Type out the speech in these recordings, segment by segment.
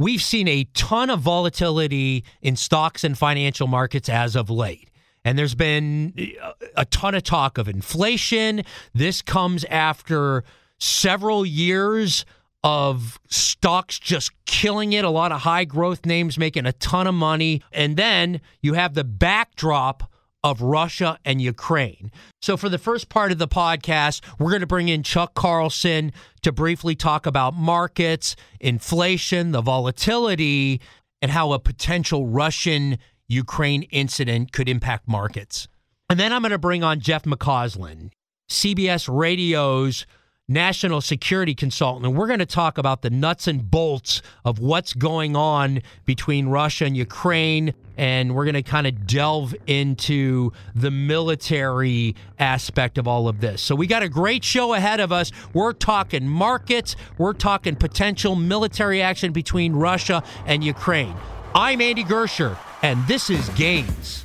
We've seen a ton of volatility in stocks and financial markets as of late. And there's been uh, a ton of talk of inflation. This comes after several years of stocks just killing it, a lot of high growth names making a ton of money. And then you have the backdrop of Russia and Ukraine. So, for the first part of the podcast, we're going to bring in Chuck Carlson to briefly talk about markets, inflation, the volatility, and how a potential Russian Ukraine incident could impact markets. And then I'm going to bring on Jeff McCausland, CBS Radio's national security consultant, and we're going to talk about the nuts and bolts of what's going on between Russia and Ukraine. And we're going to kind of delve into the military aspect of all of this. So, we got a great show ahead of us. We're talking markets, we're talking potential military action between Russia and Ukraine. I'm Andy Gersher, and this is Gains.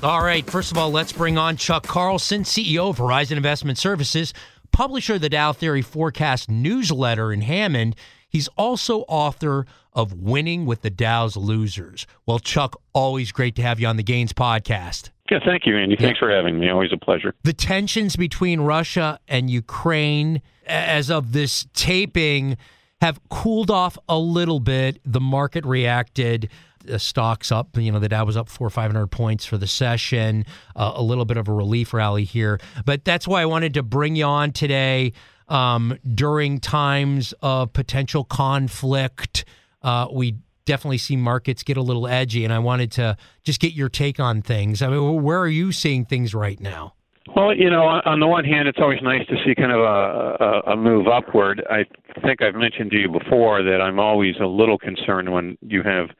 All right. First of all, let's bring on Chuck Carlson, CEO of Horizon Investment Services, publisher of the Dow Theory Forecast newsletter in Hammond. He's also author of Winning with the Dow's Losers. Well, Chuck, always great to have you on the Gains podcast. Yeah, thank you, Andy. Thanks for having me. Always a pleasure. The tensions between Russia and Ukraine, as of this taping, have cooled off a little bit. The market reacted uh, stocks up. You know, the Dow was up four or 500 points for the session, uh, a little bit of a relief rally here. But that's why I wanted to bring you on today um, during times of potential conflict. Uh, we definitely see markets get a little edgy, and I wanted to just get your take on things. I mean, where are you seeing things right now? Well, you know, on the one hand, it's always nice to see kind of a, a, a move upward. I think I've mentioned to you before that I'm always a little concerned when you have –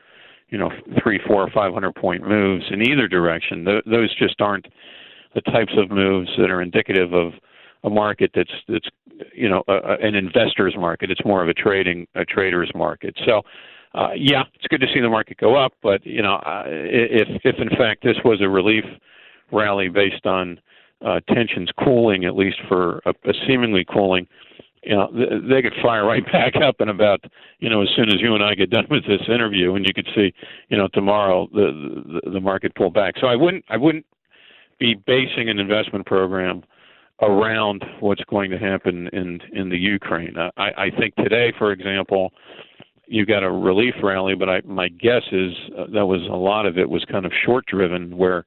you know three, four, or five hundred point moves in either direction. Th- those just aren't the types of moves that are indicative of a market that's that's you know a, a, an investor's market. It's more of a trading a trader's market. So. Uh, yeah, it's good to see the market go up, but you know, uh, if if in fact this was a relief rally based on uh, tensions cooling, at least for a, a seemingly cooling, you know, they could fire right back up in about, you know, as soon as you and I get done with this interview, and you could see, you know, tomorrow the the, the market pull back. So I wouldn't I wouldn't be basing an investment program around what's going to happen in in the Ukraine. I, I think today, for example, you got a relief rally, but I, my guess is uh, that was a lot of it was kind of short driven, where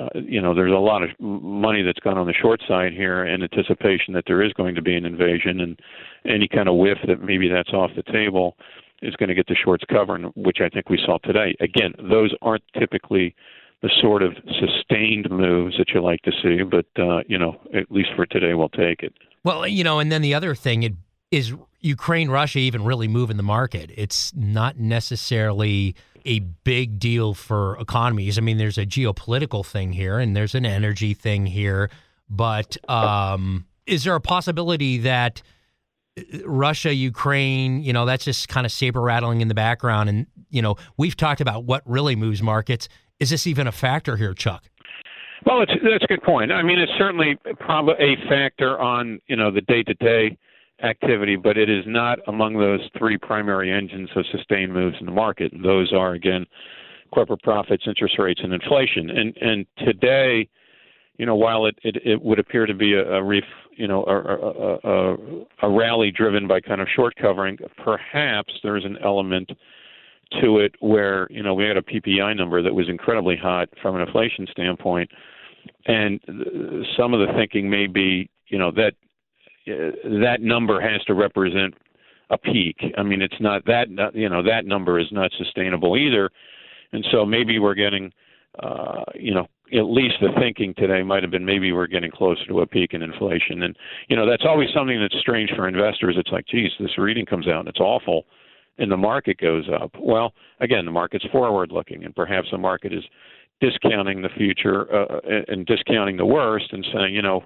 uh, you know, there's a lot of money that's gone on the short side here in anticipation that there is going to be an invasion, and any kind of whiff that maybe that's off the table is going to get the shorts covering, which I think we saw today. Again, those aren't typically the sort of sustained moves that you like to see, but uh, you know, at least for today, we'll take it. Well, you know, and then the other thing it, is Ukraine Russia even really moving the market? It's not necessarily a big deal for economies. I mean, there's a geopolitical thing here and there's an energy thing here, but um, is there a possibility that Russia, Ukraine, you know, that's just kind of saber rattling in the background? And, you know, we've talked about what really moves markets. Is this even a factor here, Chuck? Well, it's, that's a good point. I mean, it's certainly probably a factor on, you know, the day to day activity, but it is not among those three primary engines of sustained moves in the market. And those are again corporate profits, interest rates, and inflation. And and today, you know, while it it, it would appear to be a, a ref, you know, a, a, a, a rally driven by kind of short covering, perhaps there's an element to it where you know we had a PPI number that was incredibly hot from an inflation standpoint, and some of the thinking may be you know that uh, that number has to represent a peak. I mean, it's not that you know that number is not sustainable either, and so maybe we're getting uh, you know at least the thinking today might have been maybe we're getting closer to a peak in inflation, and you know that's always something that's strange for investors. It's like, geez, this reading comes out and it's awful and the market goes up. Well, again, the market's forward looking, and perhaps the market is discounting the future uh, and discounting the worst and saying, you know,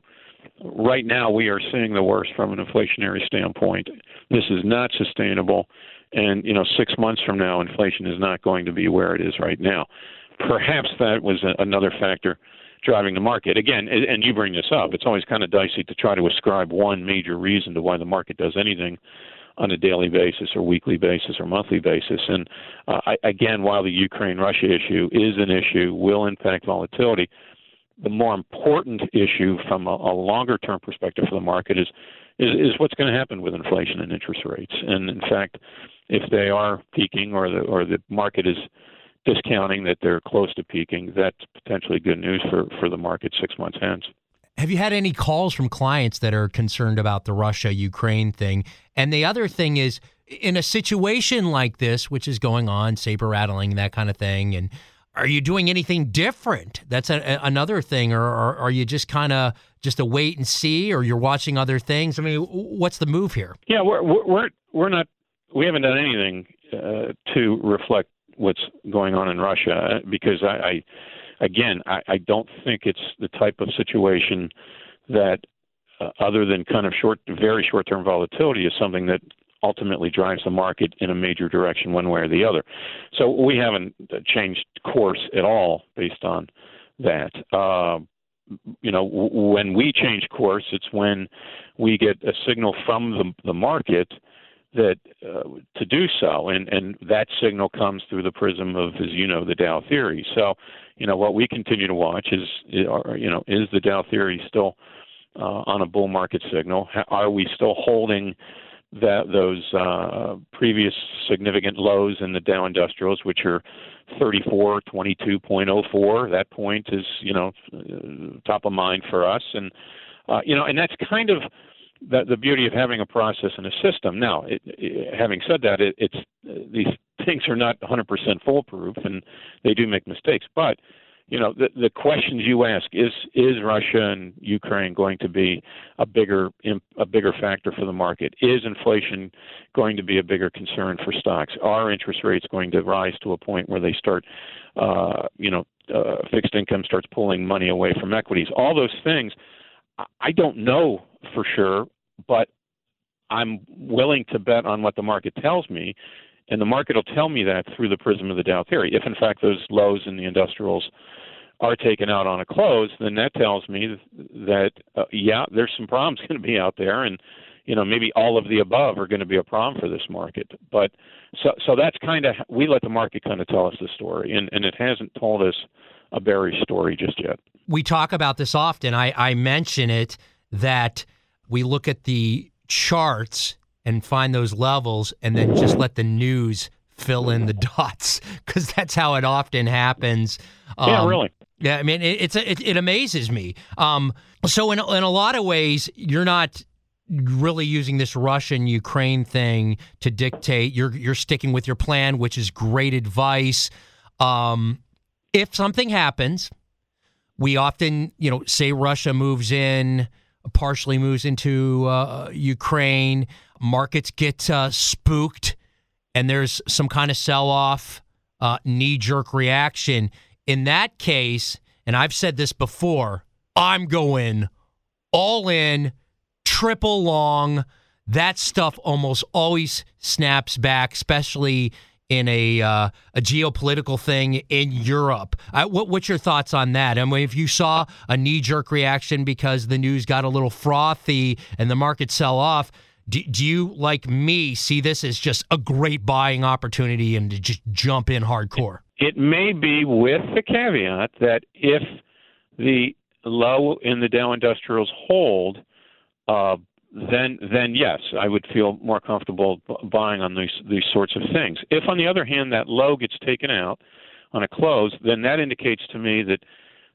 right now we are seeing the worst from an inflationary standpoint. This is not sustainable. And, you know, six months from now, inflation is not going to be where it is right now. Perhaps that was a, another factor driving the market. Again, and you bring this up, it's always kind of dicey to try to ascribe one major reason to why the market does anything on a daily basis or weekly basis or monthly basis. And uh, I, again, while the Ukraine Russia issue is an issue, will impact volatility, the more important issue from a, a longer term perspective for the market is, is, is what's going to happen with inflation and interest rates. And in fact, if they are peaking or the, or the market is discounting that they're close to peaking, that's potentially good news for, for the market six months hence. Have you had any calls from clients that are concerned about the Russia Ukraine thing? And the other thing is, in a situation like this, which is going on, saber rattling, that kind of thing, and are you doing anything different? That's a, a, another thing, or, or are you just kind of just a wait and see, or you're watching other things? I mean, what's the move here? Yeah, we're we're we're not we haven't done anything uh, to reflect what's going on in Russia because I, I again, I, I don't think it's the type of situation that, uh, other than kind of short, very short-term volatility, is something that ultimately drives the market in a major direction, one way or the other. So we haven't changed course at all based on that. Uh, you know, w- when we change course, it's when we get a signal from the, the market that uh, to do so, and and that signal comes through the prism of, as you know, the Dow theory. So, you know, what we continue to watch is, you know, is the Dow theory still uh, on a bull market signal? Are we still holding that those uh, previous significant lows in the Dow Industrials, which are 34, 22.04? That point is, you know, uh, top of mind for us, and uh, you know, and that's kind of the, the beauty of having a process and a system. Now, it, it, having said that, it, it's these things are not 100% foolproof, and they do make mistakes. But you know, the, the questions you ask is is Russia and Ukraine going to be a bigger a bigger factor for the market? Is inflation going to be a bigger concern for stocks? Are interest rates going to rise to a point where they start, uh, you know, uh, fixed income starts pulling money away from equities? All those things. I don't know for sure, but I'm willing to bet on what the market tells me, and the market will tell me that through the prism of the Dow theory. If in fact those lows in the industrials are taken out on a close, then that tells me that uh, yeah, there's some problems going to be out there, and you know maybe all of the above are going to be a problem for this market. But so so that's kind of we let the market kind of tell us the story, and and it hasn't told us a bearish story just yet. We talk about this often. I I mention it that we look at the charts and find those levels and then just let the news fill in the dots because that's how it often happens. Um, yeah, really. Yeah, I mean, it, it's it, it amazes me. Um, so in in a lot of ways, you're not really using this Russian Ukraine thing to dictate. You're you're sticking with your plan, which is great advice. Um, if something happens, we often you know say Russia moves in partially moves into uh, Ukraine. Markets get uh, spooked, and there's some kind of sell off, uh, knee jerk reaction. In that case, and I've said this before, I'm going all in, triple long. That stuff almost always snaps back, especially in a uh, a geopolitical thing in Europe. Uh, what, what's your thoughts on that? I mean, if you saw a knee jerk reaction because the news got a little frothy and the market sell off, do, do you, like me, see this as just a great buying opportunity and to just jump in hardcore? It may be with the caveat that if the low in the Dow Industrials hold, uh, then then yes, I would feel more comfortable buying on these these sorts of things. If on the other hand that low gets taken out on a close, then that indicates to me that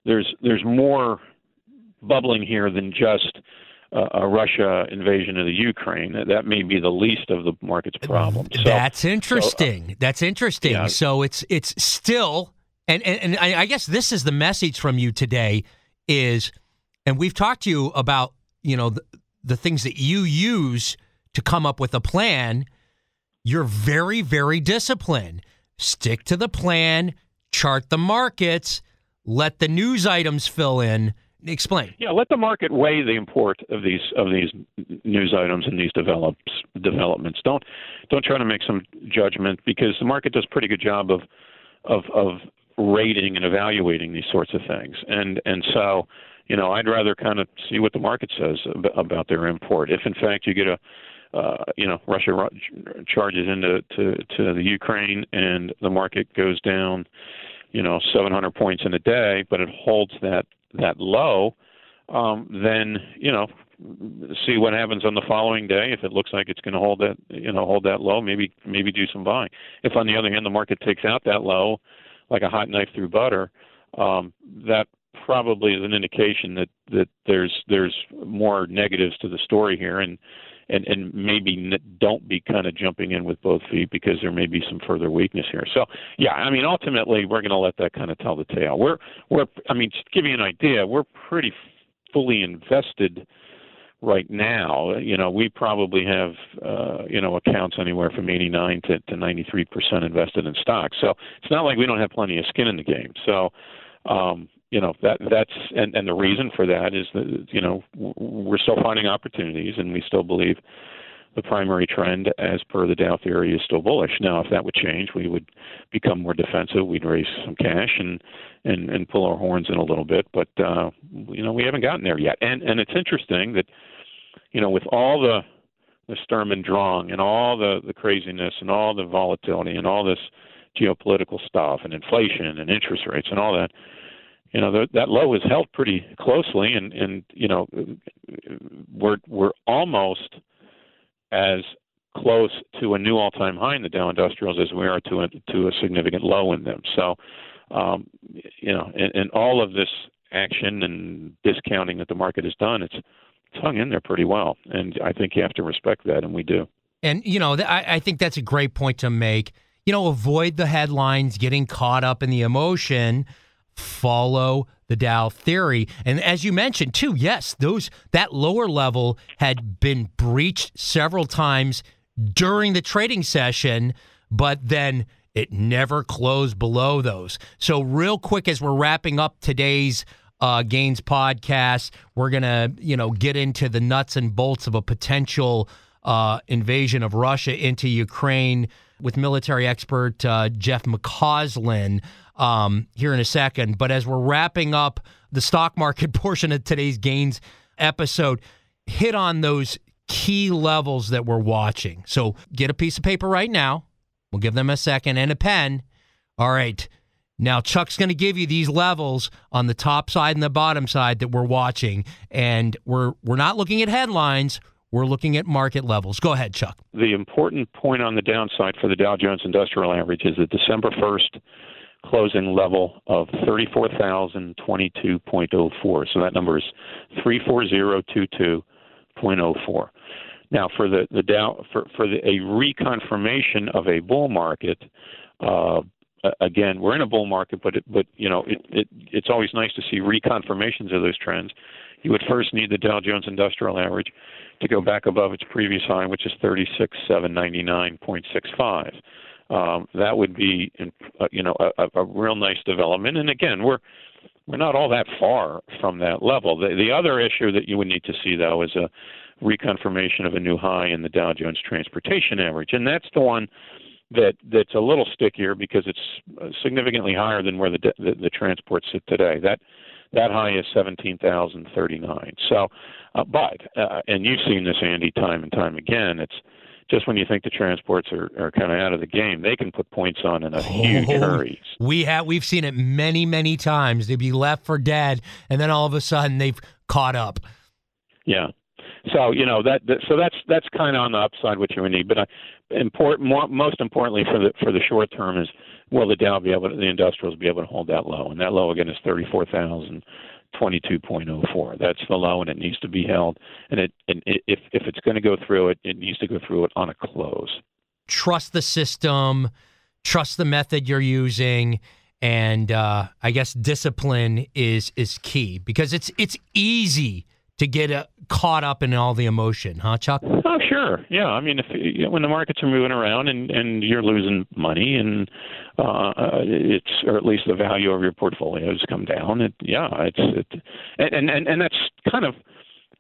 there's there's more bubbling here than just a Russia invasion of the Ukraine. That may be the least of the market's problems. So, That's interesting. So, uh, That's interesting. Yeah. So it's it's still and, and and I guess this is the message from you today is and we've talked to you about, you know, the, the things that you use to come up with a plan. You're very very disciplined. Stick to the plan, chart the markets, let the news items fill in Explain. Yeah, let the market weigh the import of these of these news items and these develops developments. Don't don't try to make some judgment because the market does a pretty good job of of of rating and evaluating these sorts of things. And and so, you know, I'd rather kind of see what the market says about their import. If in fact you get a uh, you know, Russia charges into to, to the Ukraine and the market goes down, you know, 700 points in a day, but it holds that that low, um, then you know see what happens on the following day. If it looks like it's going to hold that you know hold that low, maybe maybe do some buying. If on the other hand the market takes out that low, like a hot knife through butter, um, that probably is an indication that that there's there's more negatives to the story here and and and maybe don't be kind of jumping in with both feet because there may be some further weakness here. So yeah, I mean ultimately we're going to let that kind of tell the tale. We're we're I mean to give you an idea, we're pretty fully invested right now. You know, we probably have uh, you know accounts anywhere from 89 to, to 93 percent invested in stocks. So it's not like we don't have plenty of skin in the game. So um, you know that that's and and the reason for that is that you know we're still finding opportunities and we still believe the primary trend as per the Dow theory is still bullish. Now, if that would change, we would become more defensive. We'd raise some cash and and and pull our horns in a little bit, but uh, you know we haven't gotten there yet. And and it's interesting that you know with all the the Sturm and Drang and all the the craziness and all the volatility and all this geopolitical stuff and inflation and interest rates and all that you know that that low is held pretty closely, and and you know we're we're almost as close to a new all-time high in the Dow Industrials as we are to a to a significant low in them. So, um, you know, and all of this action and discounting that the market has done, it's it's hung in there pretty well, and I think you have to respect that, and we do. And you know, I, I think that's a great point to make. You know, avoid the headlines, getting caught up in the emotion follow the Dow theory. And as you mentioned too, yes, those that lower level had been breached several times during the trading session, but then it never closed below those. So real quick as we're wrapping up today's uh, Gains podcast, we're gonna you know get into the nuts and bolts of a potential uh, invasion of Russia into Ukraine with military expert uh, Jeff McCausland um, here in a second. But as we're wrapping up the stock market portion of today's gains episode, hit on those key levels that we're watching. So get a piece of paper right now. We'll give them a second and a pen. All right. Now Chuck's going to give you these levels on the top side and the bottom side that we're watching, and we're we're not looking at headlines. We're looking at market levels. Go ahead, Chuck. The important point on the downside for the Dow Jones Industrial Average is the December 1st closing level of 34,022.04. So that number is 34022.04. Now, for the, the Dow, for, for the, a reconfirmation of a bull market, uh, again, we're in a bull market, but it, but you know, it, it, it's always nice to see reconfirmations of those trends. You would first need the Dow Jones Industrial Average to go back above its previous high, which is 36,799.65 um, that would be, uh, you know, a, a real nice development. And again, we're we're not all that far from that level. The, the other issue that you would need to see, though, is a reconfirmation of a new high in the Dow Jones Transportation Average, and that's the one that that's a little stickier because it's uh, significantly higher than where the the, the transports sit today. That that high is 17,039. So, uh, but uh, and you've seen this, Andy, time and time again. It's just when you think the transports are, are kind of out of the game, they can put points on in a huge Oh, hurry. We have we've seen it many many times. They'd be left for dead, and then all of a sudden they've caught up. Yeah. So you know that, that so that's that's kind of on the upside what you would need. But uh, important, more, most importantly for the for the short term is will the Dow be able to, the industrials be able to hold that low? And that low again is thirty four thousand twenty two point oh four. That's the low, and it needs to be held. And it and it, if if it's going to go through it, it needs to go through it on a close. Trust the system, trust the method you're using, and uh, I guess discipline is is key because it's it's easy to get uh, caught up in all the emotion, huh, Chuck? Oh, sure. Yeah. I mean, if you when the markets are moving around and and you're losing money and uh it's or at least the value of your portfolio has come down, it yeah, it's it and and and that's kind of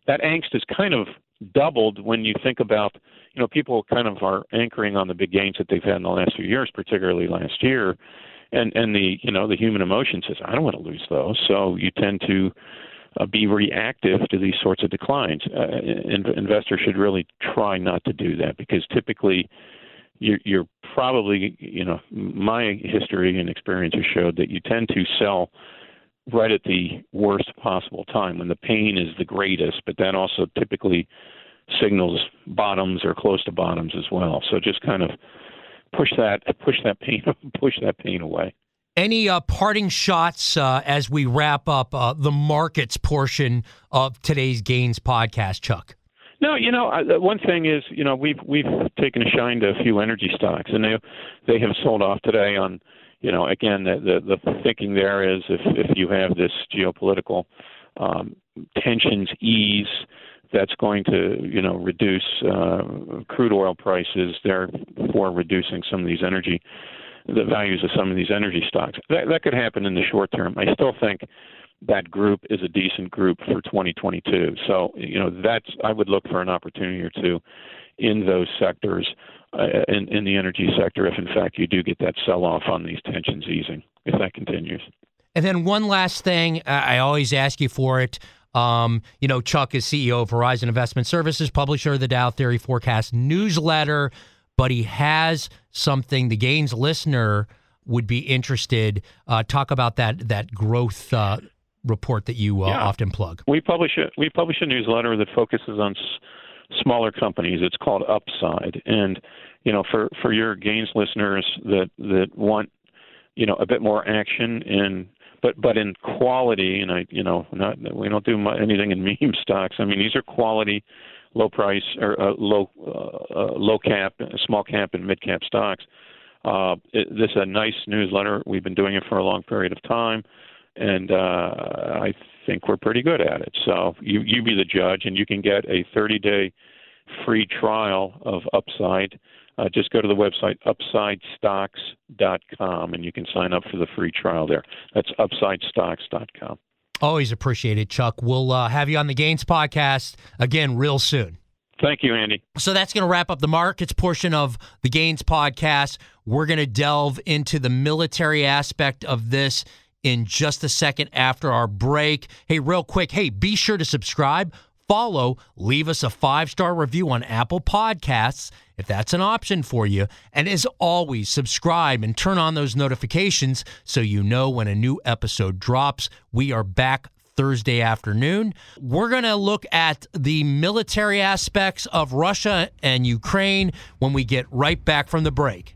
that angst is kind of doubled when you think about you know people kind of are anchoring on the big gains that they've had in the last few years, particularly last year, and and the you know the human emotion says I don't want to lose those, so you tend to uh, be reactive to these sorts of declines. Uh, in, investors should really try not to do that because typically you're, you're probably, you know, my history and experience has showed that you tend to sell right at the worst possible time when the pain is the greatest, but that also typically signals bottoms or close to bottoms as well. So just kind of push that push that pain push that pain away. Any uh, parting shots uh, as we wrap up uh, the markets portion of today's Gains podcast, Chuck? No, you know, one thing is, you know, we've we've taken a shine to a few energy stocks, and they they have sold off today on, you know, again, the the, the thinking there is if if you have this geopolitical um, tensions ease, that's going to, you know, reduce uh, crude oil prices, therefore reducing some of these energy the values of some of these energy stocks. That, that could happen in the short term. I still think that group is a decent group for 2022. So, you know, that's I would look for an opportunity or two in those sectors, uh, in, in the energy sector, if in fact you do get that sell off on these tensions easing, if that continues. And then one last thing, I always ask you for it. Um, you know, Chuck is CEO of Horizon Investment Services, publisher of the Dow Theory Forecast newsletter but he has something the Gains listener would be interested. Uh, talk about that that growth uh, report that you uh, yeah. often plug. We publish a we publish a newsletter that focuses on s- smaller companies. It's called Upside, and you know for for your Gains listeners that that want you know a bit more action and but but in quality and I you know not we don't do anything in meme stocks. I mean these are quality low price or uh, low uh, uh, low cap, small cap, and mid cap stocks. Uh, it, this is a nice newsletter. We've been doing it for a long period of time, and uh, I think we're pretty good at it. So you you be the judge, and you can get a 30 day free trial of Upside. Uh, just go to the website upsidestocks.com and you can sign up for the free trial there. That's upsidestocks.com. Always appreciate it, Chuck. We'll uh, have you on the Gains podcast again real soon. Thank you, Andy. So that's going to wrap up the markets portion of the Gains podcast. We're going to delve into the military aspect of this in just a second after our break. Hey, real quick, hey, be sure to subscribe, follow, leave us a five star review on Apple Podcasts if that's an option for you. And as always, subscribe and turn on those notifications so you know when a new episode drops. We are back Thursday afternoon. We're going to look at the military aspects of Russia and Ukraine when we get right back from the break.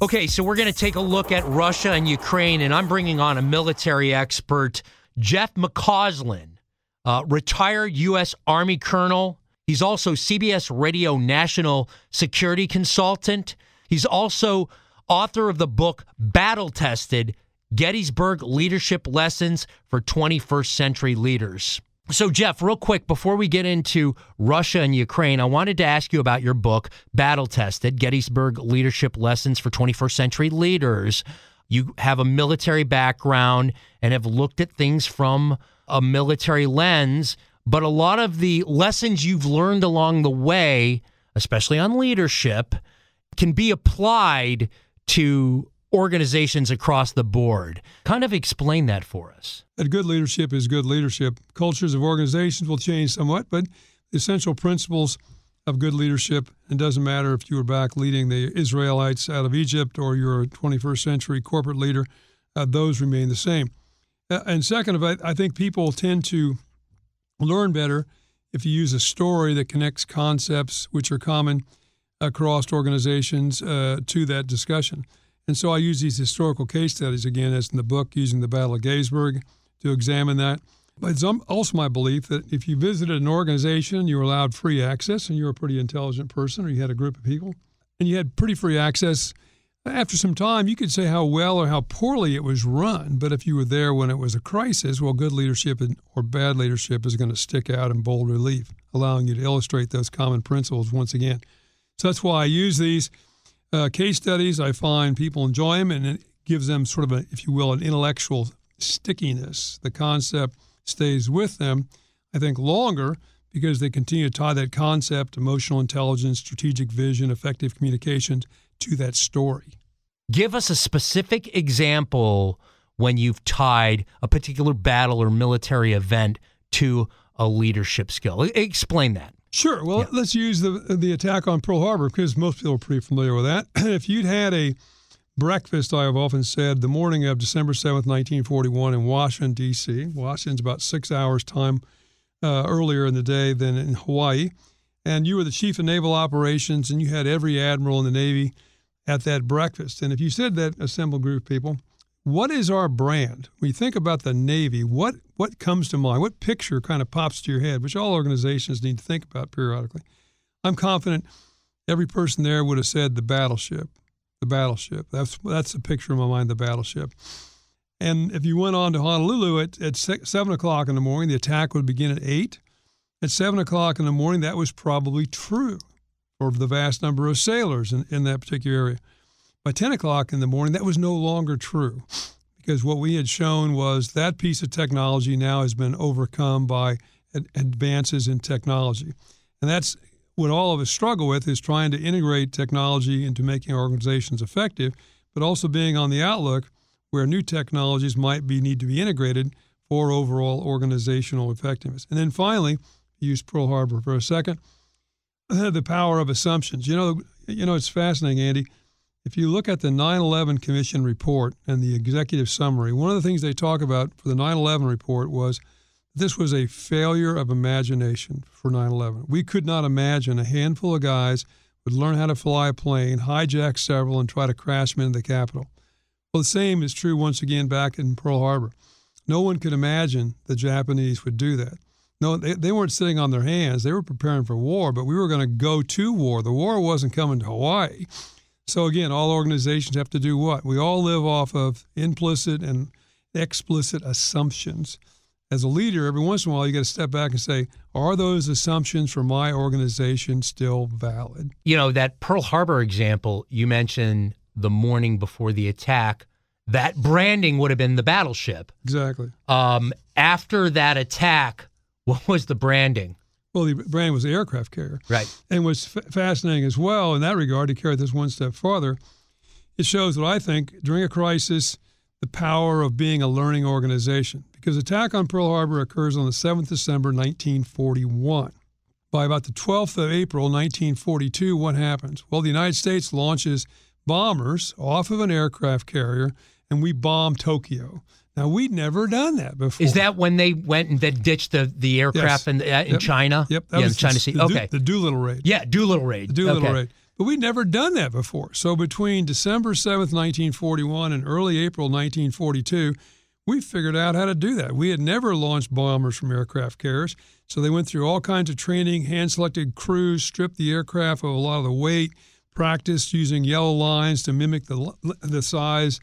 Okay, so we're going to take a look at Russia and Ukraine, and I'm bringing on a military expert, Jeff McCausland, uh, retired U.S. Army colonel. He's also CBS Radio national security consultant. He's also author of the book Battle Tested Gettysburg Leadership Lessons for 21st Century Leaders. So, Jeff, real quick, before we get into Russia and Ukraine, I wanted to ask you about your book, Battle Tested Gettysburg Leadership Lessons for 21st Century Leaders. You have a military background and have looked at things from a military lens, but a lot of the lessons you've learned along the way, especially on leadership, can be applied to organizations across the board. Kind of explain that for us. That good leadership is good leadership. Cultures of organizations will change somewhat, but the essential principles of good leadership, it doesn't matter if you were back leading the Israelites out of Egypt or you're a 21st century corporate leader, uh, those remain the same. Uh, and second, I, I think people tend to learn better if you use a story that connects concepts which are common across organizations uh, to that discussion. And so I use these historical case studies again, as in the book, using the Battle of Gettysburg to examine that. But it's um, also my belief that if you visited an organization, you were allowed free access, and you were a pretty intelligent person, or you had a group of people, and you had pretty free access. After some time, you could say how well or how poorly it was run. But if you were there when it was a crisis, well, good leadership or bad leadership is going to stick out in bold relief, allowing you to illustrate those common principles once again. So that's why I use these uh, case studies. I find people enjoy them, and it gives them sort of a, if you will, an intellectual stickiness. The concept stays with them, I think, longer because they continue to tie that concept, emotional intelligence, strategic vision, effective communications, to that story. Give us a specific example when you've tied a particular battle or military event to a leadership skill. Explain that. Sure. Well, yeah. let's use the the attack on Pearl Harbor because most people are pretty familiar with that. if you'd had a breakfast, I have often said, the morning of December 7th, 1941, in Washington, D.C., Washington's about six hours' time uh, earlier in the day than in Hawaii, and you were the chief of naval operations and you had every admiral in the Navy at that breakfast. And if you said that assembled group of people, what is our brand? When you think about the Navy, what what comes to mind? What picture kind of pops to your head, which all organizations need to think about periodically? I'm confident every person there would have said the battleship, the battleship. That's that's the picture in my mind, the battleship. And if you went on to Honolulu at, at seven o'clock in the morning, the attack would begin at eight. At seven o'clock in the morning, that was probably true for the vast number of sailors in, in that particular area. By 10 o'clock in the morning, that was no longer true because what we had shown was that piece of technology now has been overcome by advances in technology. And that's what all of us struggle with is trying to integrate technology into making organizations effective, but also being on the outlook where new technologies might be need to be integrated for overall organizational effectiveness. And then finally, use Pearl Harbor for a second, the power of assumptions. You know, you know it's fascinating, Andy. If you look at the 9 11 Commission report and the executive summary, one of the things they talk about for the 9 11 report was this was a failure of imagination for 9 11. We could not imagine a handful of guys would learn how to fly a plane, hijack several, and try to crash them into the Capitol. Well, the same is true once again back in Pearl Harbor. No one could imagine the Japanese would do that. No, they, they weren't sitting on their hands. They were preparing for war, but we were going to go to war. The war wasn't coming to Hawaii. So again, all organizations have to do what? We all live off of implicit and explicit assumptions. As a leader, every once in a while, you got to step back and say, are those assumptions for my organization still valid? You know, that Pearl Harbor example you mentioned the morning before the attack, that branding would have been the battleship. Exactly. Um, after that attack, what was the branding? Well, the brand was the aircraft carrier. Right. And what's f- fascinating as well in that regard, to carry this one step farther, it shows what I think during a crisis, the power of being a learning organization. Because attack on Pearl Harbor occurs on the 7th December 1941. By about the 12th of April 1942, what happens? Well, the United States launches bombers off of an aircraft carrier and we bomb Tokyo. Now we'd never done that before. Is that when they went and then ditched the, the aircraft Yes. in, uh, in Yep. China? Yep, that yeah, was the China the, Sea. the, okay. the Doolittle raid. yeah, Doolittle raid. The Doolittle okay. raid. But we'd never done that before. So between December 7th, 1941 and early April 1942, we figured out how to do that. We had never launched bombers from aircraft carriers. So they went through all kinds of training, hand selected crews, stripped the aircraft of a lot of the weight, practiced using yellow lines to mimic the, the size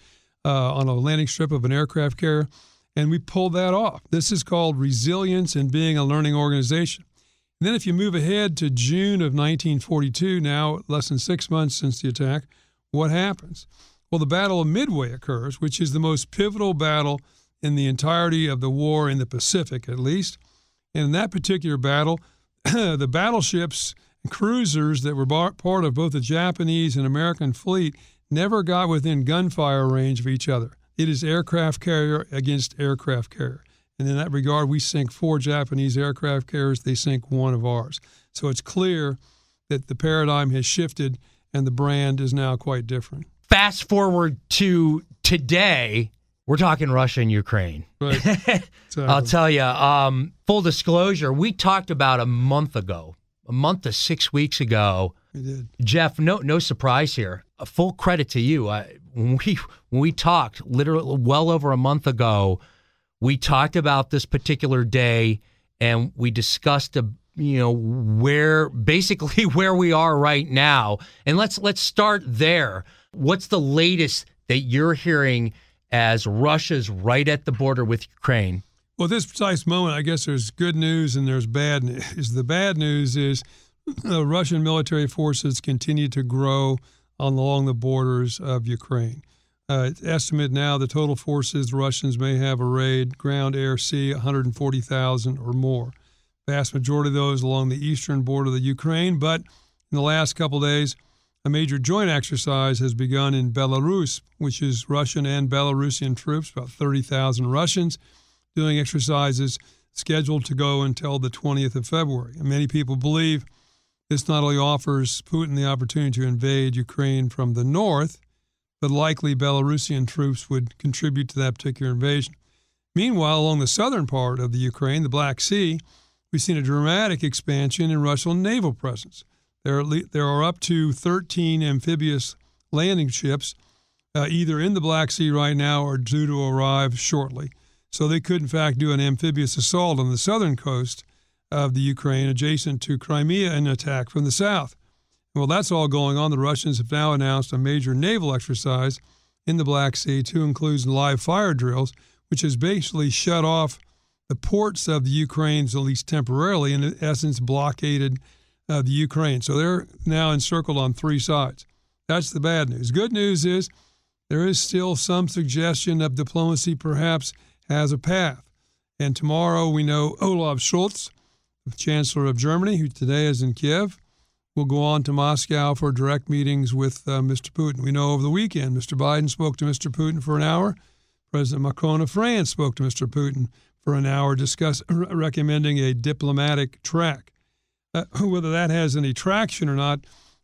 uh, on a landing strip of an aircraft carrier. And we pulled that off. This is called resilience and being a learning organization. And then if you move ahead to June of 1942, now less than six months since the attack, what happens? Well, the Battle of Midway occurs, which is the most pivotal battle in the entirety of the war in the Pacific, at least. And in that particular battle, the battleships and cruisers that were part of both the Japanese and American fleet never got within gunfire range of each other. It is aircraft carrier against aircraft carrier. And in that regard, we sink four Japanese aircraft carriers, they sink one of ours. So it's clear that the paradigm has shifted and the brand is now quite different. Fast forward to today, we're talking Russia and Ukraine. Right. I'll tell you, um, full disclosure, we talked about a month ago, a month to six weeks ago. we did. Jeff, no, no surprise here. Full credit to you. I, when we when we talked, literally well over a month ago, we talked about this particular day, and we discussed a you know where basically where we are right now. And let's let's start there. What's the latest that you're hearing as Russia's right at the border with Ukraine? Well, this precise moment, I guess there's good news and there's bad news. The bad news is the Russian military forces continue to grow along the borders of Ukraine. Uh, estimate now the total forces the Russians may have arrayed ground, air, sea, 140,000 or more. Vast majority of those along the eastern border of the Ukraine. But in the last couple days, a major joint exercise has begun in Belarus, which is Russian and Belarusian troops, about 30,000 Russians, doing exercises scheduled to go until the 20th of February. And many people believe this not only offers Putin the opportunity to invade Ukraine from the north, but likely Belarusian troops would contribute to that particular invasion. Meanwhile, along the southern part of the Ukraine, the Black Sea, we've seen a dramatic expansion in Russian naval presence. There are, there are up to 13 amphibious landing ships uh, either in the Black Sea right now or due to arrive shortly. So they could, in fact, do an amphibious assault on the southern coast of the Ukraine, adjacent to Crimea, and attack from the south. Well, that's all going on. The Russians have now announced a major naval exercise in the Black Sea to include live fire drills, which has basically shut off the ports of the Ukraine's, at least temporarily, and in essence blockaded uh, the Ukraine. So they're now encircled on three sides. That's the bad news. Good news is there is still some suggestion of diplomacy perhaps has a path. And tomorrow we know Olaf Scholz, the Chancellor of Germany, who today is in Kiev, will go on to Moscow for direct meetings with uh, Mr. Putin. We know over the weekend Mr. Biden spoke to Mr. Putin for an hour. President Macron of France spoke to Mr. Putin for an hour, discuss, re- recommending a diplomatic track. Uh, whether that has any traction or not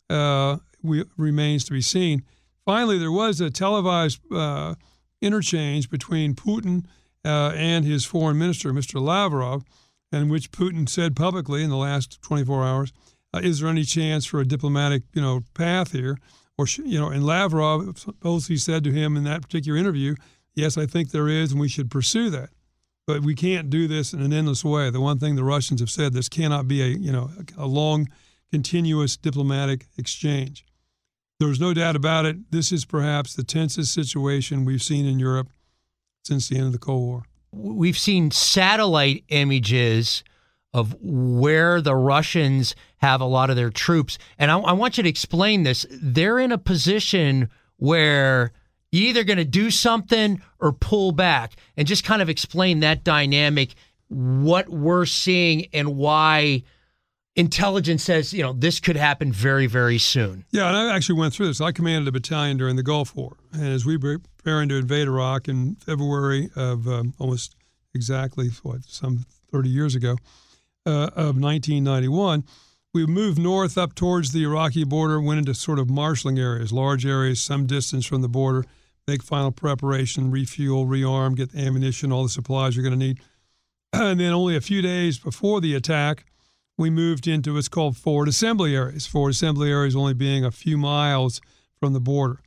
uh, we, remains to be seen. Finally, there was a televised uh, interchange between Putin uh, and his foreign minister, Mr. Lavrov, in which Putin said publicly in the last 24 hours, uh, "Is there any chance for a diplomatic, you know, path here?" Or you know, and Lavrov supposedly said to him in that particular interview, "Yes, I think there is, and we should pursue that." But we can't do this in an endless way. The one thing the Russians have said: this cannot be a you know a long, continuous diplomatic exchange. There's no doubt about it. This is perhaps the tensest situation we've seen in Europe since the end of the Cold War. We've seen satellite images of where the Russians have a lot of their troops. And I, I want you to explain this. They're in a position where you're either going to do something or pull back, and just kind of explain that dynamic, what we're seeing, and why intelligence says, you know, this could happen very, very soon. Yeah, and I actually went through this. I commanded a battalion during the Gulf War, and as we were preparing to invade Iraq in February of um, almost exactly what some 30 years ago uh, of 1991, we moved north up towards the Iraqi border, went into sort of marshaling areas, large areas, some distance from the border, make final preparation, refuel, rearm, get ammunition, all the supplies you're going to need. And then only a few days before the attack, we moved into what's called forward assembly areas. Forward assembly areas only being a few miles from the border.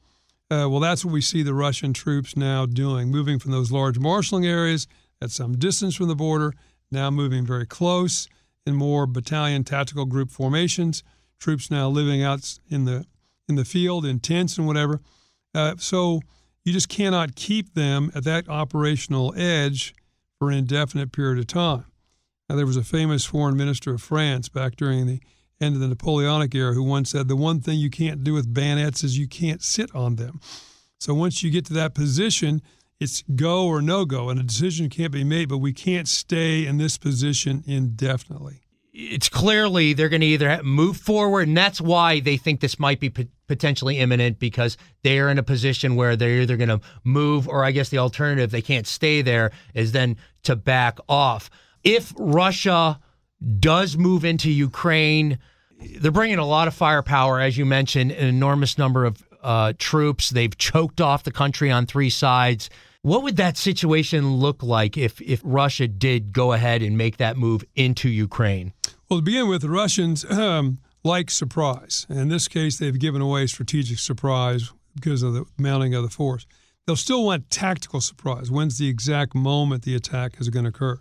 Uh, well, that's what we see the Russian troops now doing, moving from those large marshaling areas at some distance from the border, now moving very close in more battalion tactical group formations. Troops now living out in the in the field in tents and whatever. Uh, so you just cannot keep them at that operational edge for an indefinite period of time. Now, there was a famous foreign minister of France back during the end of the Napoleonic era who once said, The one thing you can't do with bayonets is you can't sit on them. So once you get to that position, it's go or no go, and a decision can't be made, but we can't stay in this position indefinitely. It's clearly they're going to either move forward, and that's why they think this might be potentially imminent because they're in a position where they're either going to move, or I guess the alternative, they can't stay there, is then to back off. If Russia does move into Ukraine, they're bringing a lot of firepower, as you mentioned, an enormous number of uh, troops. They've choked off the country on three sides. What would that situation look like if, if Russia did go ahead and make that move into Ukraine? Well, to begin with, the Russians um, like surprise. In this case, they've given away strategic surprise because of the mounting of the force. They'll still want tactical surprise. When's the exact moment the attack is going to occur?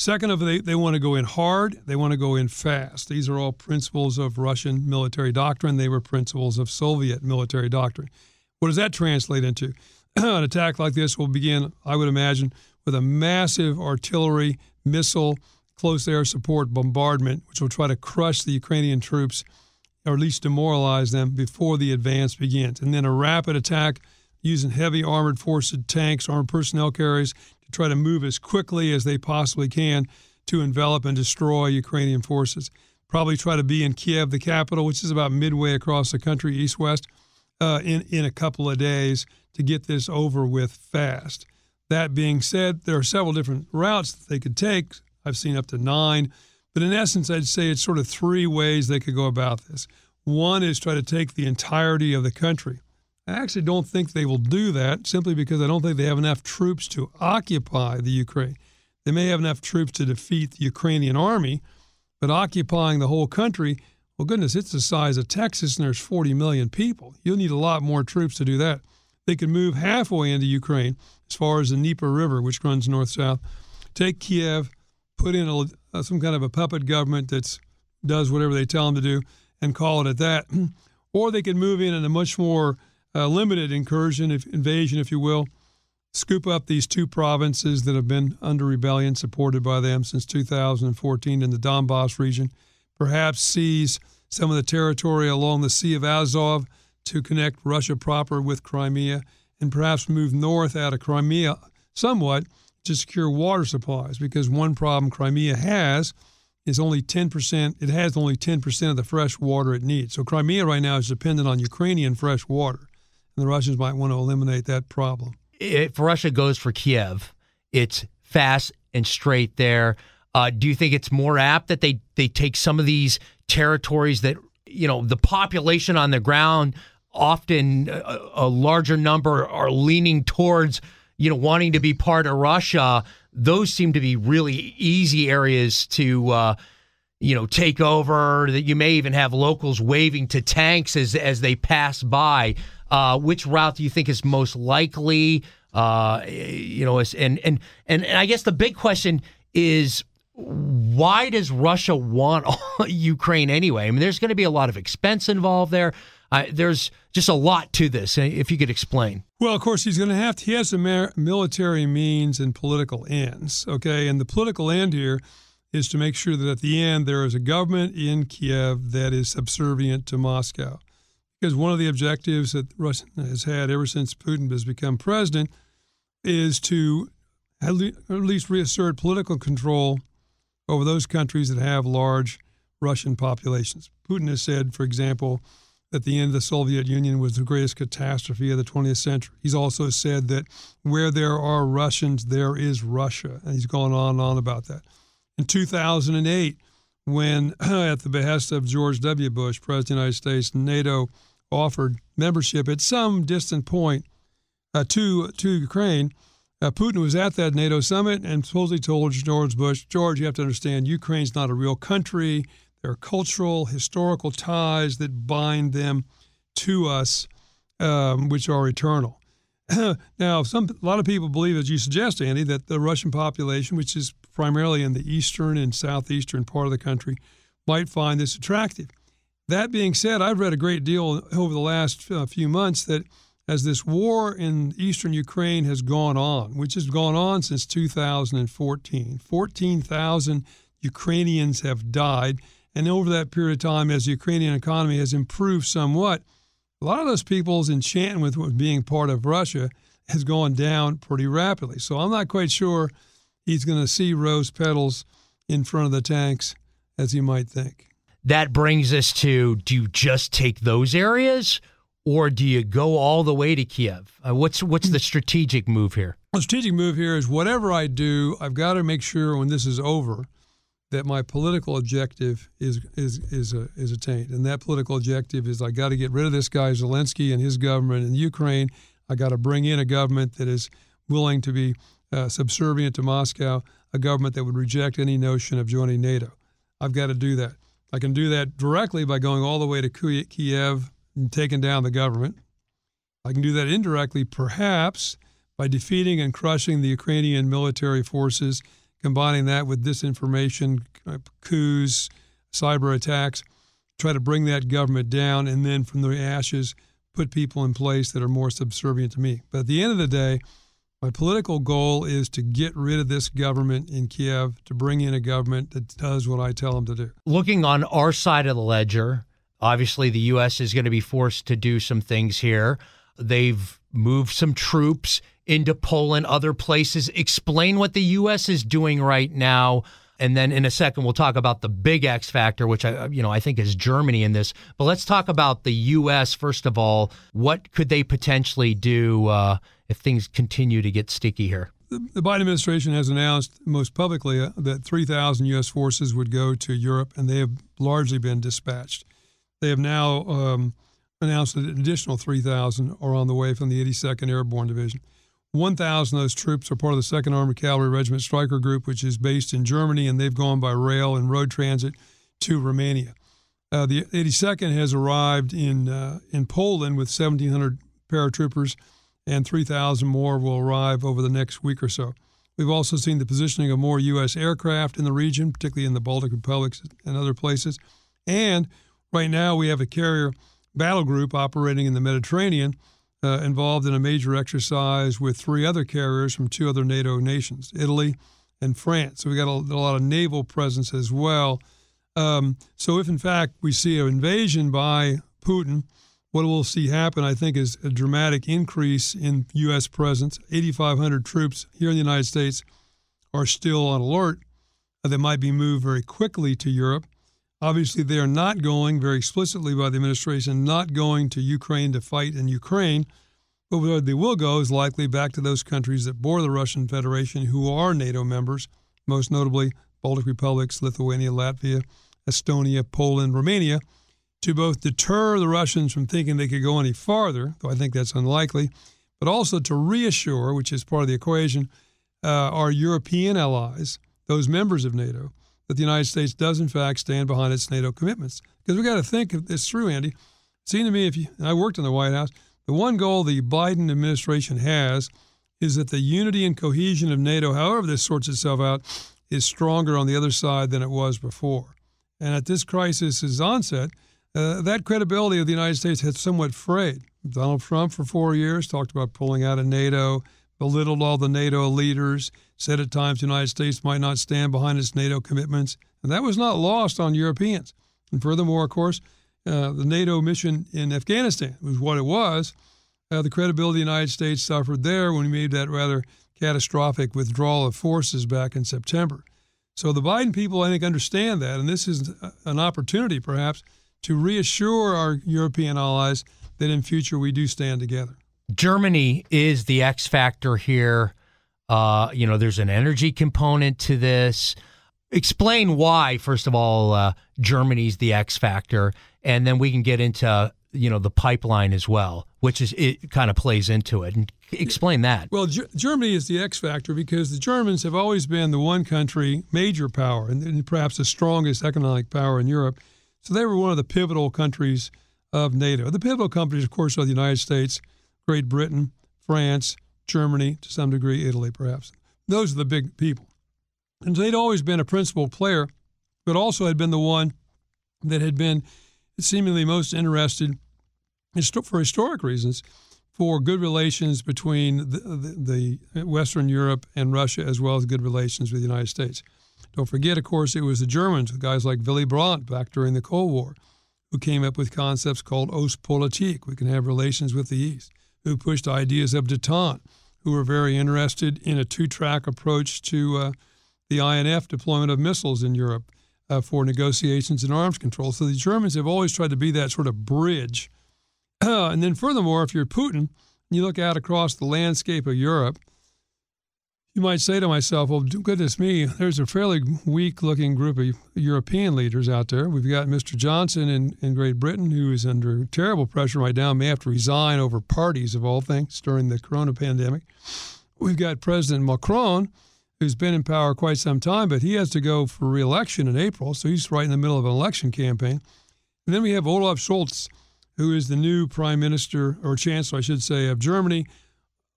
Second of they, they want to go in hard, they want to go in fast. These are all principles of Russian military doctrine. They were principles of Soviet military doctrine. What does that translate into? an attack like this will begin, I would imagine, with a massive artillery, missile, close air support bombardment, which will try to crush the Ukrainian troops or at least demoralize them before the advance begins. And then a rapid attack using heavy armored forces, tanks, armored personnel carriers try to move as quickly as they possibly can to envelop and destroy Ukrainian forces. Probably try to be in Kiev, the capital, which is about midway across the country, east west, uh, in, in a couple of days to get this over with fast. That being said, there are several different routes that they could take. I've seen up to nine. But in essence, I'd say it's sort of three ways they could go about this. One is try to take the entirety of the country. I actually don't think they will do that simply because I don't think they have enough troops to occupy the Ukraine. They may have enough troops to defeat the Ukrainian army, but occupying the whole country, well, goodness, it's the size of Texas and there's 40 million people. You'll need a lot more troops to do that they could move halfway into Ukraine as far as the Dnieper River, which runs north south, take Kiev, put in a, uh, some kind of a puppet government that does whatever they tell them to do, and call it at that. or they could move in in a much more uh, limited incursion, if, invasion, if you will, scoop up these two provinces that have been under rebellion, supported by them since 2014 in the Donbass region, perhaps seize some of the territory along the Sea of Azov to connect Russia proper with Crimea and perhaps move north out of Crimea somewhat to secure water supplies because one problem Crimea has is only 10%, it has only 10% of the fresh water it needs. So Crimea right now is dependent on Ukrainian fresh water, and the Russians might want to eliminate that problem. If Russia goes for Kiev, it's fast and straight there. Uh, do you think it's more apt that they, they take some of these territories that you know the population on the ground often a, a, larger number are leaning towards you know wanting to be part of Russia. Those seem to be really easy areas to uh, you know take over. That you may even have locals waving to tanks as as they pass by. Uh, which route do you think is most likely? Uh, you know, and, and and and I guess the big question is why does Russia want Ukraine anyway? I mean, there's going to be a lot of expense involved there. Uh, there's just a lot to this. Uh, if you could explain. Well, of course, he's going to have to. He has the military means and political ends. Okay, and the political end here is to make sure that at the end there is a government in Kiev that is subservient to Moscow. Because one of the objectives that Russia has had ever since Putin has become president is to at least reassert political control over those countries that have large Russian populations. Putin has said, for example, that the end of the Soviet Union was the greatest catastrophe of the 20th century. He's also said that where there are Russians, there is Russia. And he's gone on and on about that. In 2008, when, at the behest of George W. Bush, President of the United States, NATO offered membership at some distant point uh, to to Ukraine. Uh, Putin was at that NATO summit and supposedly told George Bush, George, you have to understand, Ukraine's not a real country. There are cultural, historical ties that bind them to us, um, which are eternal. now, some a lot of people believe, as you suggest, Andy, that the Russian population, which is primarily in the eastern and southeastern part of the country, might find this attractive. That being said, I've read a great deal over the last uh, few months that as this war in eastern Ukraine has gone on, which has gone on since 2014, 14,000 Ukrainians have died. And over that period of time, as the Ukrainian economy has improved somewhat, a lot of those people's enchantment with being part of Russia has gone down pretty rapidly. So I'm not quite sure he's going to see rose petals in front of the tanks as you might think. That brings us to do you just take those areas or do you go all the way to Kiev? Uh, what's what's the strategic move here? The strategic move here is whatever I do, I've got to make sure when this is over that my political objective is is is uh, is attained, and that political objective is I got to get rid of this guy Zelensky and his government in Ukraine. I got to bring in a government that is willing to be uh, subservient to Moscow, a government that would reject any notion of joining NATO. I've got to do that. I can do that directly by going all the way to Kiev and taking down the government. I can do that indirectly, perhaps, by defeating and crushing the Ukrainian military forces combining that with disinformation, uh, coups, cyber attacks, try to bring that government down, and then from the ashes, put people in place that are more subservient to me. But at the end of the day, my political goal is to get rid of this government in Kiev, to bring in a government that does what I tell them to do. Looking on our side of the ledger, obviously the U.S. is going to be forced to do some things here. They've moved some troops into Poland, other places. Explain what the U.S. is doing right now. And then in a second, we'll talk about the big X factor, which I, you know, I think is Germany in this. But let's talk about the U.S. first of all. What could they potentially do uh, if things continue to get sticky here? The Biden administration has announced most publicly uh, that 3,000 U.S. forces would go to Europe, and they have largely been dispatched. They have now um, announced that an additional 3,000 are on the way from the 82nd Airborne Division. 1,000 of those troops are part of the 2nd Armored Cavalry Regiment Stryker Group, which is based in Germany, and they've gone by rail and road transit to Romania. Uh, the 82nd has arrived in uh, in Poland with 1,700 paratroopers, and 3,000 more will arrive over the next week or so. We've also seen the positioning of more U.S. aircraft in the region, particularly in the Baltic republics and other places. And right now, we have a carrier battle group operating in the Mediterranean uh, involved in a major exercise with three other carriers from two other NATO nations, Italy and France. So we've got a, a lot of naval presence as well. Um, so if in fact we see an invasion by Putin, what we'll see happen, I think, is a dramatic increase in U.S. presence. 8,500 troops here in the United States are still on alert. Uh, they might be moved very quickly to Europe. Obviously, they are not going, very explicitly by the administration, not going to Ukraine to fight in Ukraine. But where they will go is likely back to those countries that bore the Russian Federation who are NATO members, most notably Baltic republics, Lithuania, Latvia, Estonia, Poland, Romania, to both deter the Russians from thinking they could go any farther, though I think that's unlikely, but also to reassure, which is part of the equation, uh, our European allies, those members of NATO, that the United States does in fact stand behind its NATO commitments. Because we got to think of this through, Andy. It seemed to me, if you, I worked in the White House, the one goal the Biden administration has is that the unity and cohesion of NATO, however this sorts itself out, is stronger on the other side than it was before. And at this crisis's onset, uh, that credibility of the United States had somewhat frayed. Donald Trump, for four years, talked about pulling out of NATO, belittled all the NATO leaders, said at times the United States might not stand behind its NATO commitments, and that was not lost on Europeans. And furthermore, of course, uh, the NATO mission in Afghanistan was what it was. Uh, the credibility of the United States suffered there when we made that rather catastrophic withdrawal of forces back in September. So the Biden people, I think, understand that, and this is an opportunity, perhaps, to reassure our European allies that in future we do stand together. Germany is the X factor here. Uh, you know, there's an energy component to this. explain why, first of all, uh, Germany's the X factor, and then we can get into you know the pipeline as well, which is it kind of plays into it. And explain that. Well, G- Germany is the X factor because the Germans have always been the one country, major power, and, and perhaps the strongest economic power in Europe. So they were one of the pivotal countries of NATO. The pivotal countries, of course, are the United States, Great Britain, France, Germany, to some degree, Italy, perhaps. Those are the big people. And they'd always been a principal player, but also had been the one that had been seemingly most interested, for historic reasons, for good relations between the, the, the, Western Europe and Russia, as well as good relations with the United States. Don't forget, of course, it was the Germans, guys like Willy Brandt back during the Cold War, who came up with concepts called Ostpolitik. We can have relations with the East, who pushed ideas of detente, who were very interested in a two track approach to uh, the INF deployment of missiles in Europe uh, for negotiations and arms control. So the Germans have always tried to be that sort of bridge. and then, furthermore, if you're Putin, you look out across the landscape of Europe, you might say to myself, well, goodness me, there's a fairly weak looking group of European leaders out there. We've got Mr. Johnson in, in Great Britain, who is under terrible pressure right now, may have to resign over parties of all things during the corona pandemic. We've got President Macron, who's been in power quite some time, but he has to go for reelection in April, so he's right in the middle of an election campaign. And then we have Olaf Scholz, who is the new prime minister, or chancellor, I should say, of Germany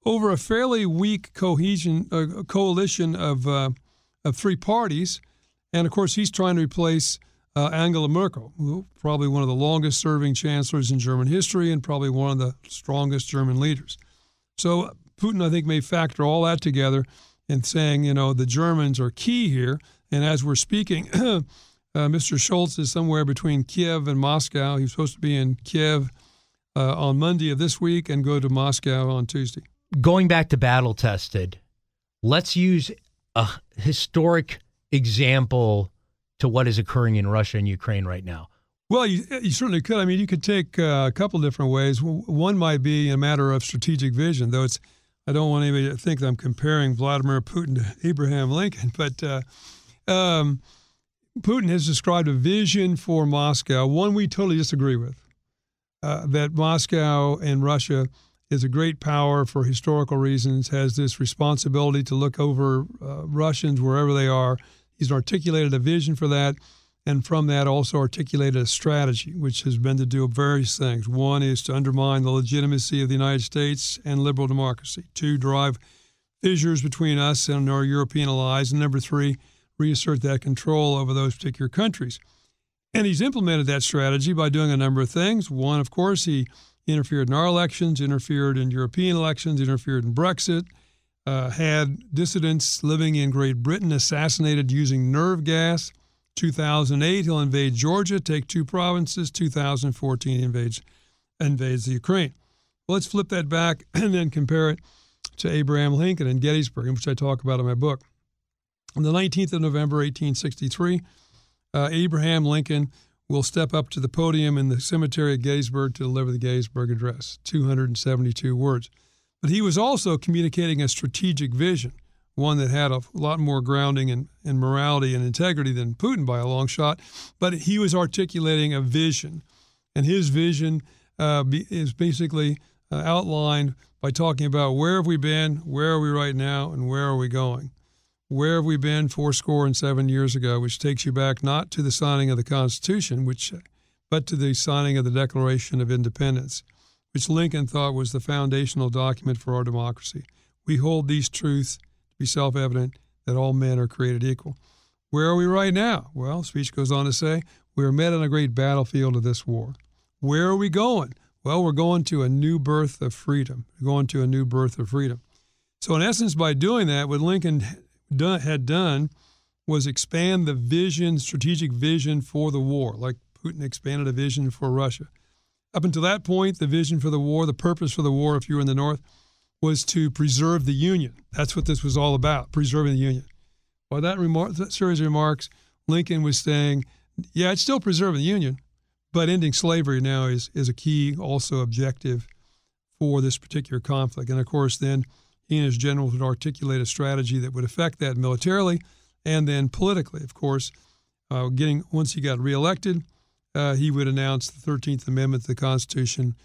over a fairly weak cohesion uh, coalition of uh, of three parties, and of course he's trying to replace uh, Angela Merkel, who probably one of the longest serving chancellors in German history and probably one of the strongest German leaders. So Putin, I think, may factor all that together in saying, you know, the Germans are key here. And as we're speaking, uh, Mr. Scholz is somewhere between Kiev and Moscow. He's supposed to be in Kiev uh, on Monday of this week and go to Moscow on Tuesday going back to battle tested, let's use a historic example to what is occurring in Russia and Ukraine right now. Well, you, you certainly could. I mean, you could take uh, a couple different ways. One might be a matter of strategic vision, though it's. I don't want anybody to think that I'm comparing Vladimir Putin to Abraham Lincoln, but uh, um, Putin has described a vision for Moscow, one we totally disagree with. Uh, that Moscow and Russia is a great power for historical reasons, has this responsibility to look over uh, Russians wherever they are. He's articulated a vision for that, and from that also articulated a strategy, which has been to do various things. One is to undermine the legitimacy of the United States and liberal democracy. Two, drive fissures between us and our European allies. And number three, reassert that control over those particular countries. And he's implemented that strategy by doing a number of things. One, of course, he interfered in our elections, interfered in European elections, interfered in Brexit, uh, had dissidents living in Great Britain assassinated using nerve gas. 2008, he'll invade Georgia, take two provinces. 2014, he invades, invades the Ukraine. Well, let's flip that back and then compare it to Abraham Lincoln and Gettysburg, which I talk about in my book. On the 19th of November, 1863, uh, Abraham Lincoln will step up to the podium in the cemetery at Gettysburg to deliver the Gettysburg Address, 272 words. But he was also communicating a strategic vision, one that had a lot more grounding in, in morality and integrity than Putin by a long shot. But he was articulating a vision, and his vision uh, is basically uh, outlined by talking about where have we been, where are we right now, and where are we going where have we been four score and seven years ago, which takes you back not to the signing of the Constitution, which, but to the signing of the Declaration of Independence, which Lincoln thought was the foundational document for our democracy. We hold these truths to be self evident that all men are created equal. Where are we right now? Well, speech goes on to say, we are met on a great battlefield of this war. Where are we going? Well, we're going to a new birth of freedom. We're going to a new birth of freedom. So, in essence, by doing that, what Lincoln done, had done was expand the vision, strategic vision for the war, like Putin expanded a vision for Russia. Up until that point, the vision for the war, the purpose for the war, if you were in the North, was to preserve the Union. That's what this was all about, preserving the Union. By that, remar- that series of remarks, Lincoln was saying, yeah, it's still preserving the Union, but ending slavery now is, is a key, also objective for this particular conflict. And of course, then he and his generals would articulate a strategy that would affect that militarily and then politically, of course, uh, getting once he got reelected, uh, he would announce the 13th Amendment to the Constitution,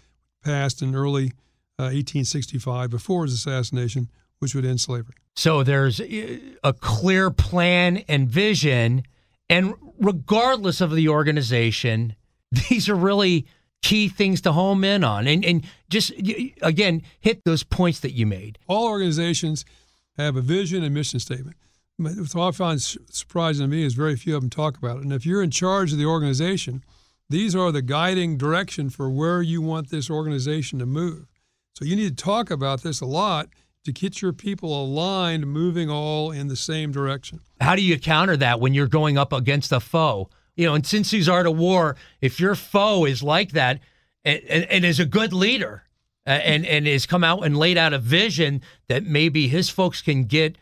passed in early uh, 1865 before his assassination, which would end slavery. So there's a clear plan and vision, and regardless of the organization, these are really key things to home in on. And, and just again hit those points that you made. All organizations have a vision and mission statement. What i find surprising to me is very few of them talk about it. And if you're in charge of the organization these are the guiding direction for where you want this organization to move. So you need to talk about this a lot to get your people aligned moving all in the same direction. How do you counter that when you're going up against a foe you know, and since these art of war, if your foe is like that and, and, and is a good leader uh, and and has come out and laid out a vision that maybe his folks can get,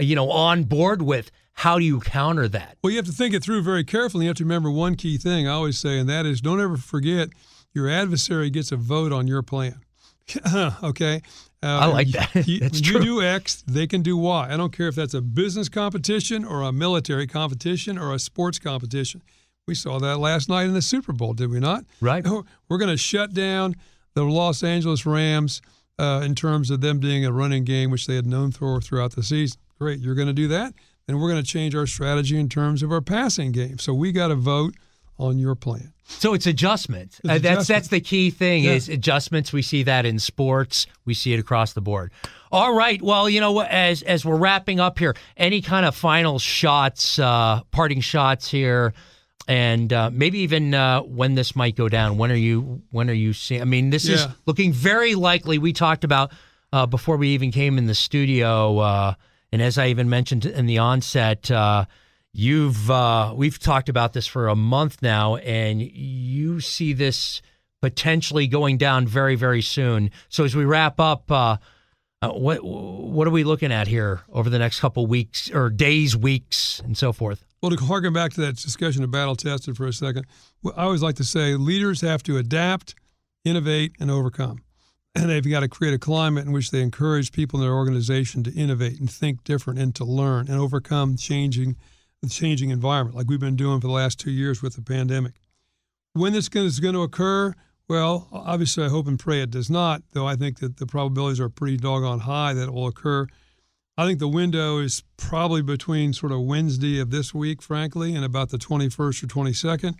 uh, you know, on board with, how do you counter that? Well, you have to think it through very carefully. You have to remember one key thing I always say, and that is don't ever forget your adversary gets a vote on your plan. okay. Uh, I like that. You, that's true. you do X, they can do Y. I don't care if that's a business competition or a military competition or a sports competition. We saw that last night in the Super Bowl, did we not? Right. We're going to shut down the Los Angeles Rams uh, in terms of them being a running game, which they had known for throughout the season. Great, you're going to do that, and we're going to change our strategy in terms of our passing game. So we got to vote on your plan. So it's adjustment. It's uh, that's adjustment. that's the key thing yeah. is adjustments. We see that in sports. We see it across the board. All right. Well, you know, as as we're wrapping up here, any kind of final shots, uh, parting shots here and uh, maybe even uh, when this might go down. When are you? When are you seeing? I mean, this yeah. is looking very likely. We talked about uh, before we even came in the studio, uh, and as I even mentioned in the onset, uh, you've uh, we've talked about this for a month now, and you see this potentially going down very, very soon. So as we wrap up. what what are we looking at here over the next couple weeks or days, weeks, and so forth? Well, to harken back to that discussion of battle tested for a second, I always like to say leaders have to adapt, innovate, and overcome. And they've got to create a climate in which they encourage people in their organization to innovate and think different and to learn and overcome changing the changing environment, like we've been doing for the last two years with the pandemic. When this is going to occur, well, obviously, I hope and pray it does not, though I think that the probabilities are pretty doggone high that it will occur I think the window is probably between sort of Wednesday of this week, frankly, and about the 21st or 22nd.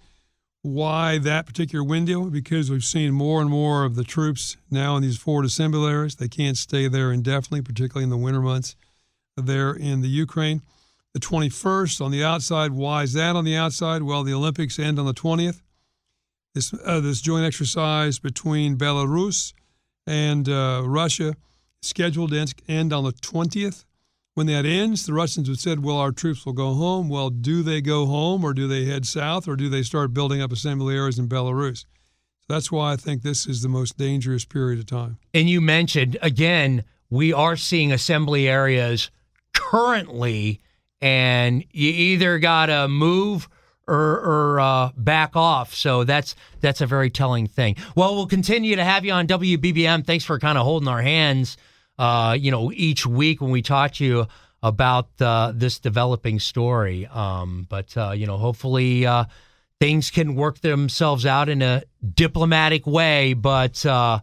Why that particular window? Because we've seen more and more of the troops now in these forward assembly areas. They can't stay there indefinitely, particularly in the winter months there in the Ukraine. The 21st on the outside. Why is that on the outside? Well, the Olympics end on the 20th. This, uh, this joint exercise between Belarus and uh, Russia scheduled to end on the 20th. When that ends, the Russians have said, well, our troops will go home. Well, do they go home or do they head south or do they start building up assembly areas in Belarus? So that's why I think this is the most dangerous period of time. And you mentioned, again, we are seeing assembly areas currently, and you either got to move or, or uh, back off. So that's that's a very telling thing. Well, we'll continue to have you on WBBM. Thanks for kind of holding our hands uh, you know, each week when we talk to you about uh, this developing story. Um, but uh, you know, hopefully uh, things can work themselves out in a diplomatic way. But uh,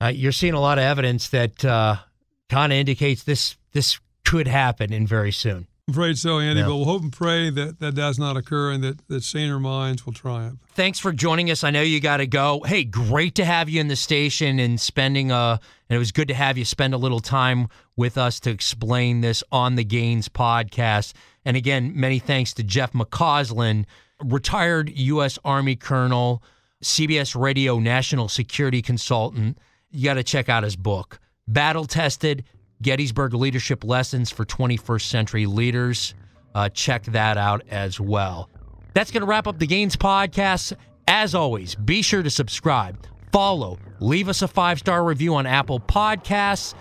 uh, you're seeing a lot of evidence that kind of indicates this this could happen in very soon. I'm afraid so, Andy, yeah. but we'll hope and pray that that does not occur and that, that saner minds will triumph. Thanks for joining us. I know you got to go. Hey, great to have you in the station and spending a, and it was good to have you spend a little time with us to explain this on the Gains podcast. And again, many thanks to Jeff McCausland, retired U.S. Army Colonel, CBS Radio National Security Consultant. You got to check out his book, Battle Tested Gettysburg Leadership Lessons for 21st Century Leaders. Uh, check that out as well. That's going to wrap up the Gains podcast. As always, be sure to subscribe, follow, leave us a five star review on Apple Podcasts.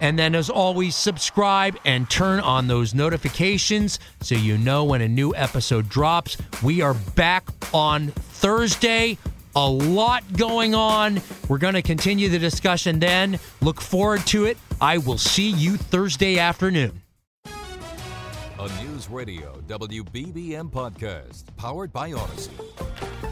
And then, as always, subscribe and turn on those notifications so you know when a new episode drops. We are back on Thursday a lot going on. We're going to continue the discussion then. Look forward to it. I will see you Thursday afternoon. a News Radio WBBM podcast powered by Audacy.